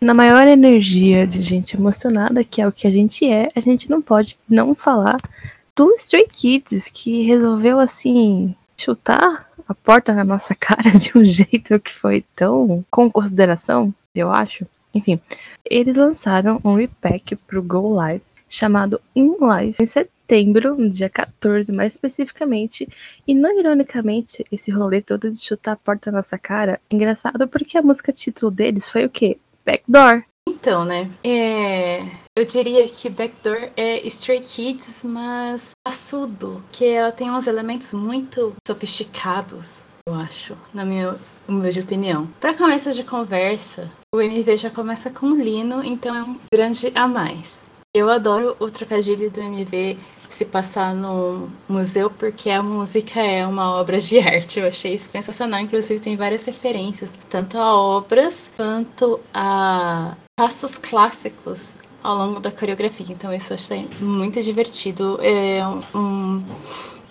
na maior energia de gente emocionada, que é o que a gente é, a gente não pode não falar do Stray Kids, que resolveu, assim, chutar a porta na nossa cara de um jeito que foi tão com consideração, eu acho. Enfim, eles lançaram um repack pro Go Live chamado In Life em setembro, no dia 14 mais especificamente. E não ironicamente, esse rolê todo de chutar a porta na nossa cara, engraçado porque a música título deles foi o quê? Backdoor. Então, né? É... Eu diria que Backdoor é Stray Kids, mas assudo, que ela tem uns elementos muito sofisticados, eu acho, na minha humilde opinião. Para começo de conversa, o MV já começa com Lino, então é um grande a mais. Eu adoro o trocadilho do MV se passar no museu, porque a música é uma obra de arte. Eu achei sensacional. Inclusive, tem várias referências, tanto a obras quanto a passos clássicos ao longo da coreografia. Então, isso eu achei muito divertido. É um,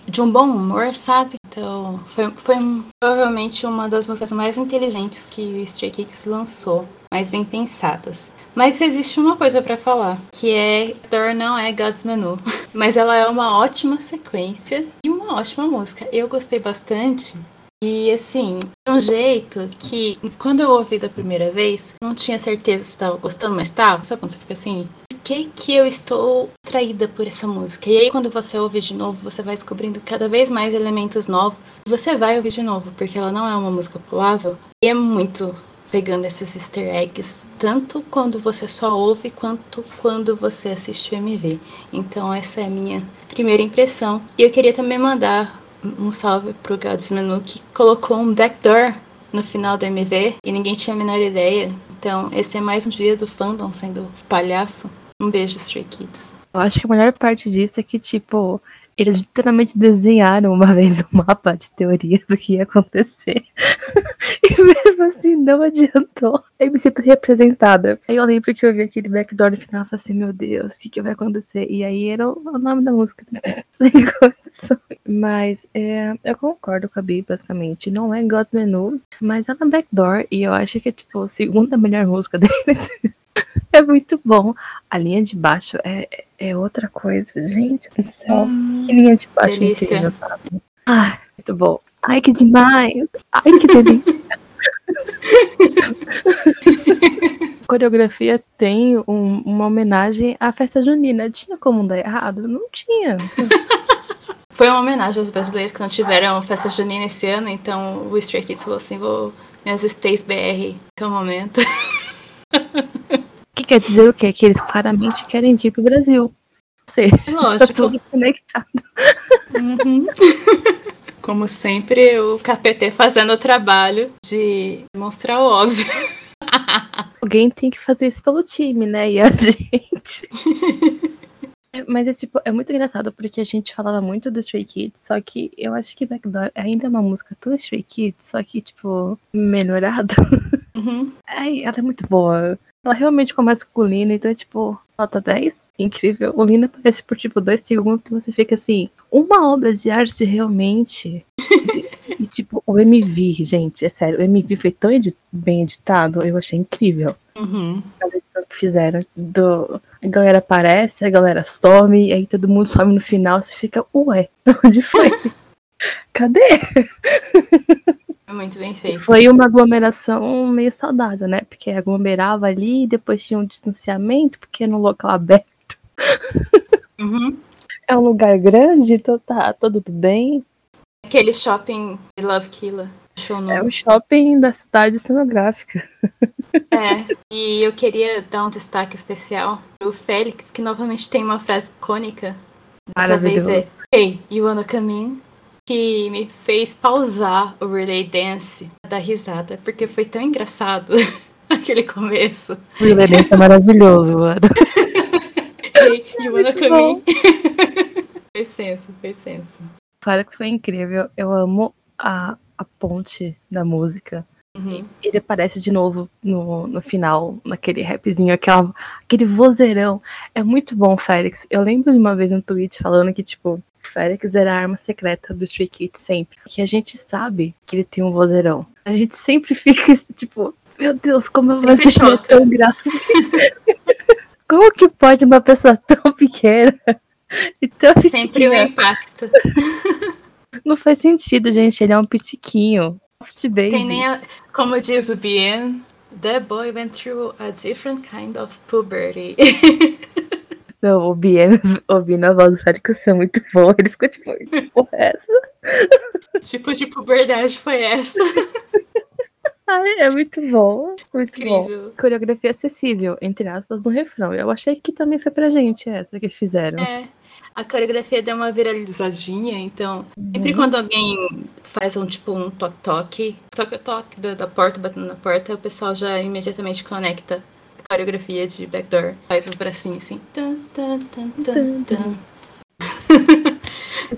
de um bom humor, sabe? Então, foi, foi provavelmente uma das músicas mais inteligentes que o Stray Kids lançou, mais bem pensadas. Mas existe uma coisa para falar, que é Dor não é God's Menu, mas ela é uma ótima sequência e uma ótima música. Eu gostei bastante. E assim, de um jeito que quando eu ouvi da primeira vez, não tinha certeza se estava gostando, mas estava. Sabe quando você fica assim? Por que, que eu estou traída por essa música? E aí, quando você ouve de novo, você vai descobrindo cada vez mais elementos novos. Você vai ouvir de novo, porque ela não é uma música pulável. E é muito pegando esses easter eggs, tanto quando você só ouve quanto quando você assiste o MV. Então essa é a minha primeira impressão. E eu queria também mandar um salve pro God's Menu que colocou um backdoor no final do MV e ninguém tinha a menor ideia. Então esse é mais um dia do fandom sendo palhaço. Um beijo, Stray Kids. Eu acho que a melhor parte disso é que, tipo, eles literalmente desenharam uma vez um mapa de teoria do que ia acontecer. e mesmo assim não adiantou. Eu me sinto representada. Aí eu lembro que eu vi aquele backdoor no final e falei assim, meu Deus, o que, que vai acontecer? E aí era o nome da música. Sem condições. Mas é, eu concordo com a Bi, basicamente. Não é God's Menu, mas é backdoor. E eu acho que é tipo a segunda melhor música deles. É muito bom. A linha de baixo é, é outra coisa. Gente do céu. Hum, que linha de baixo delícia. incrível, sabe? Ai, muito bom. Ai, que demais. Ai, que delícia. a coreografia tem um, uma homenagem à festa junina. Tinha como dar errado? Não tinha. Foi uma homenagem aos brasileiros que não tiveram festa junina esse ano, então o Stray Kids falou assim, vou minhas stays BR, é o momento. que quer dizer o quê? Que eles claramente querem vir pro Brasil. Ou seja, está tudo conectado. Uhum. Como sempre, o KPT fazendo o trabalho de mostrar o óbvio. Alguém tem que fazer isso pelo time, né? E a gente. Mas é tipo, é muito engraçado porque a gente falava muito do Stray Kids, só que eu acho que Backdoor ainda é uma música tão Stray Kids, só que, tipo, melhorada. Uhum. Ai, ela é muito boa. Ela realmente começa com o Lina, então é tipo, nota 10. Incrível. O Lina aparece por tipo dois segundos e você fica assim, uma obra de arte realmente. e tipo, o MV, gente, é sério, o MV foi tão bem editado, eu achei incrível. Uhum. A edição que fizeram do. A galera aparece, a galera some, e aí todo mundo some no final, você fica, ué, onde foi? Cadê? Muito bem feito. Foi uma aglomeração meio saudável, né? Porque aglomerava ali, depois tinha um distanciamento, porque era um local aberto. Uhum. É um lugar grande, então tá tudo bem. Aquele shopping de Love Killer. É o shopping da cidade cenográfica. É, e eu queria dar um destaque especial pro Félix, que novamente tem uma frase icônica. Dessa vez é Hey, you wanna come in? Que me fez pausar o Relay Dance da risada, porque foi tão engraçado aquele começo. O Relay Dance é maravilhoso, mano. hey, you wanna come foi senso, foi senso. Fala que foi incrível. Eu amo a, a ponte da música. Uhum. Ele aparece de novo no, no final, naquele rapzinho, aquela, aquele vozeirão. É muito bom, Félix. Eu lembro de uma vez um tweet falando que, tipo, Félix era a arma secreta do Stray Kids sempre. Que a gente sabe que ele tem um vozeirão. A gente sempre fica, tipo, Meu Deus, como eu vou choca. tão gráfico. como que pode uma pessoa tão pequena e tão Sempre o pequena? impacto. Não faz sentido, gente. Ele é um pitiquinho. Tem nem a, como diz o Bien, that boy went through a different kind of puberty. Não, o Bien ouvindo a voz do Félix é muito boa. Ele ficou tipo, que porra é essa? tipo de puberdade foi essa? Ai, é muito bom. Muito bom. Incrível. Coreografia acessível, entre aspas, no refrão. Eu achei que também foi pra gente essa que eles fizeram. É. A coreografia deu uma viralizadinha, então. Sempre quando alguém faz um tipo um toque-toque, toque-toque da, da porta batendo na porta, o pessoal já imediatamente conecta coreografia de backdoor. Faz os bracinhos assim. Tan, tan, tan, tan, tan.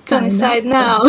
Come inside now.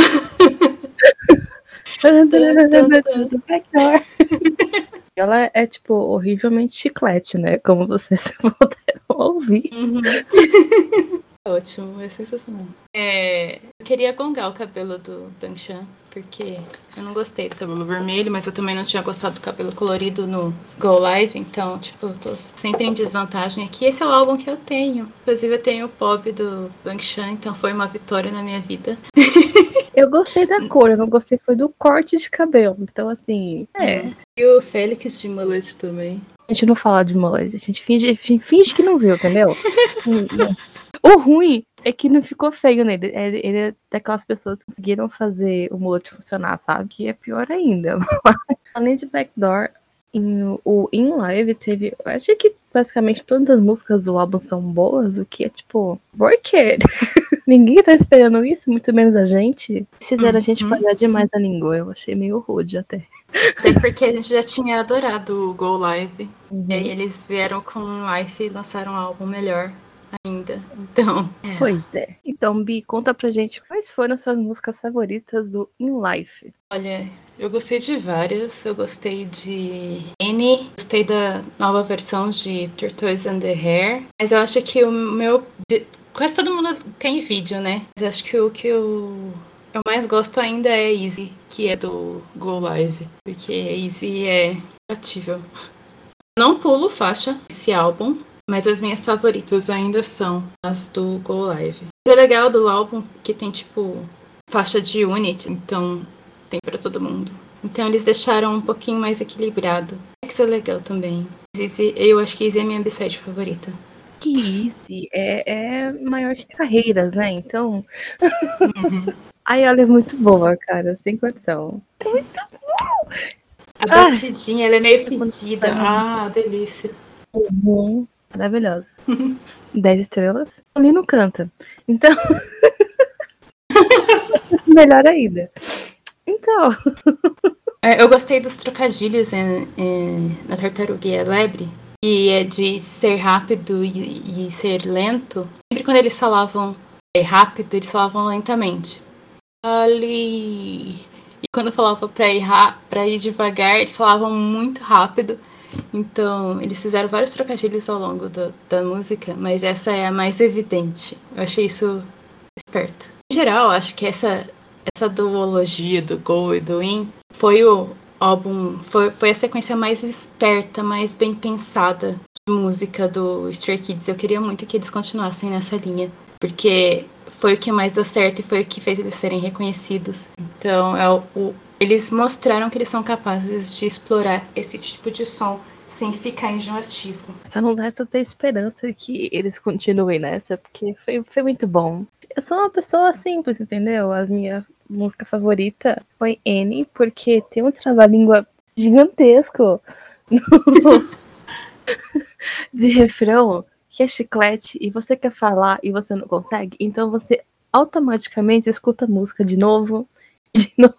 Ela é, tipo, horrivelmente chiclete, né? Como vocês puderam ouvir. Uhum. Ótimo, é sensacional. É, queria gongar o cabelo do Banchan, porque eu não gostei do cabelo vermelho, mas eu também não tinha gostado do cabelo colorido no Go Live, então, tipo, eu tô sempre em desvantagem aqui. Esse é o álbum que eu tenho. Inclusive, eu tenho o pop do Banchan, então foi uma vitória na minha vida. Eu gostei da cor, eu não gostei foi do corte de cabelo. Então, assim, é. E o Félix de mullet também. A gente não fala de mullet, a gente finge, finge que não viu, entendeu? o ruim é que não ficou feio nele. Ele, ele é daquelas pessoas que conseguiram fazer o mullet funcionar, sabe? Que é pior ainda. Além de Backdoor, em, o In Live teve. Eu acho que basicamente todas as músicas do álbum são boas, o que é tipo. Por quê? Ninguém tá esperando isso, muito menos a gente. Eles fizeram a gente Uhum. pagar demais a língua. Eu achei meio rude até. Até porque a gente já tinha adorado o Go Live. Uhum. E aí eles vieram com Life e lançaram um álbum melhor ainda. Então, Pois é. Então, Bi, conta pra gente quais foram suas músicas favoritas do In Life. olha, eu gostei de várias. Eu gostei de N, gostei da nova versão de Tortoise and the Hair. Mas eu acho que o meu. Quase todo mundo tem vídeo, né? Mas acho que o que eu, eu mais gosto ainda é Easy, que é do Go Live. Porque Easy é atível. Não pulo faixa esse álbum, mas as minhas favoritas ainda são as do Go Live. O legal do álbum que tem tipo faixa de unit, então tem pra todo mundo. Então eles deixaram um pouquinho mais equilibrado. Isso é legal também. Easy, eu acho que Easy é a minha b favorita. Que Easy é, é maior que carreiras, né? Então. Ai, ela é muito boa, cara, sem condição. A Ah! batidinha, ela é meio fedida. Ah, delícia. Uhum. Maravilhosa. 10 estrelas. O Lino canta. Então. Melhor ainda. Então. É, Eu gostei dos trocadilhos em- em- na Tartaruga e a Lebre. E é de ser rápido e, e ser lento. Sempre quando eles falavam rápido, eles falavam lentamente. Ali. E quando falava pra ir, ra- pra ir devagar, eles falavam muito rápido. Então, eles fizeram vários trocadilhos ao longo do- da música, mas essa é a mais evidente. Eu achei isso esperto. Em geral, acho que essa, essa duologia do Go e do In foi o álbum, foi, foi a sequência mais esperta, mais bem pensada de música do Stray Kids. Eu queria muito que eles continuassem nessa linha, porque foi o que mais deu certo e foi o que fez eles serem reconhecidos. Então, é o, o- eles mostraram que eles são capazes de explorar esse tipo de som sem ficar enjoativo. Só não resta ter esperança que eles continuem nessa, porque foi, foi muito bom. Eu sou uma pessoa simples, entendeu? A minha música favorita foi N, porque tem um trava-língua gigantesco no- de refrão que é chiclete e você quer falar e você não consegue, então você automaticamente escuta a música de novo, de novo,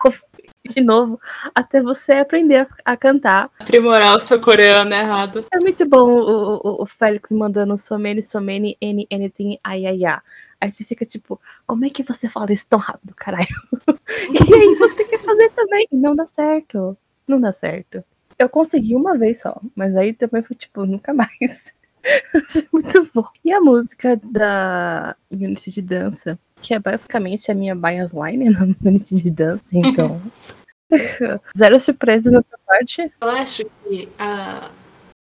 de novo, até você aprender a, a cantar. Aprimorar o seu coreano errado. É muito bom o, o, o Félix mandando somene, somene, any, anything, ai, ai, ai. Aí você fica tipo, como é que você fala isso tão rápido, caralho? e aí você quer fazer também. Não dá certo. Não dá certo. Eu consegui uma vez só, mas aí também foi tipo, nunca mais. Achei muito bom. E a música da Unity de dança, que é basicamente a minha bias line na Unity de dança, então. Zero surpresa nessa parte. Eu acho que a,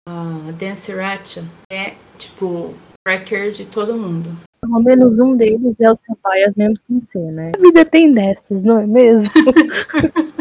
a Dance Ratcha é, tipo, crackers de todo mundo. Pelo menos um deles é o seu bias mesmo sem ser, né? A vida tem dessas, não é mesmo?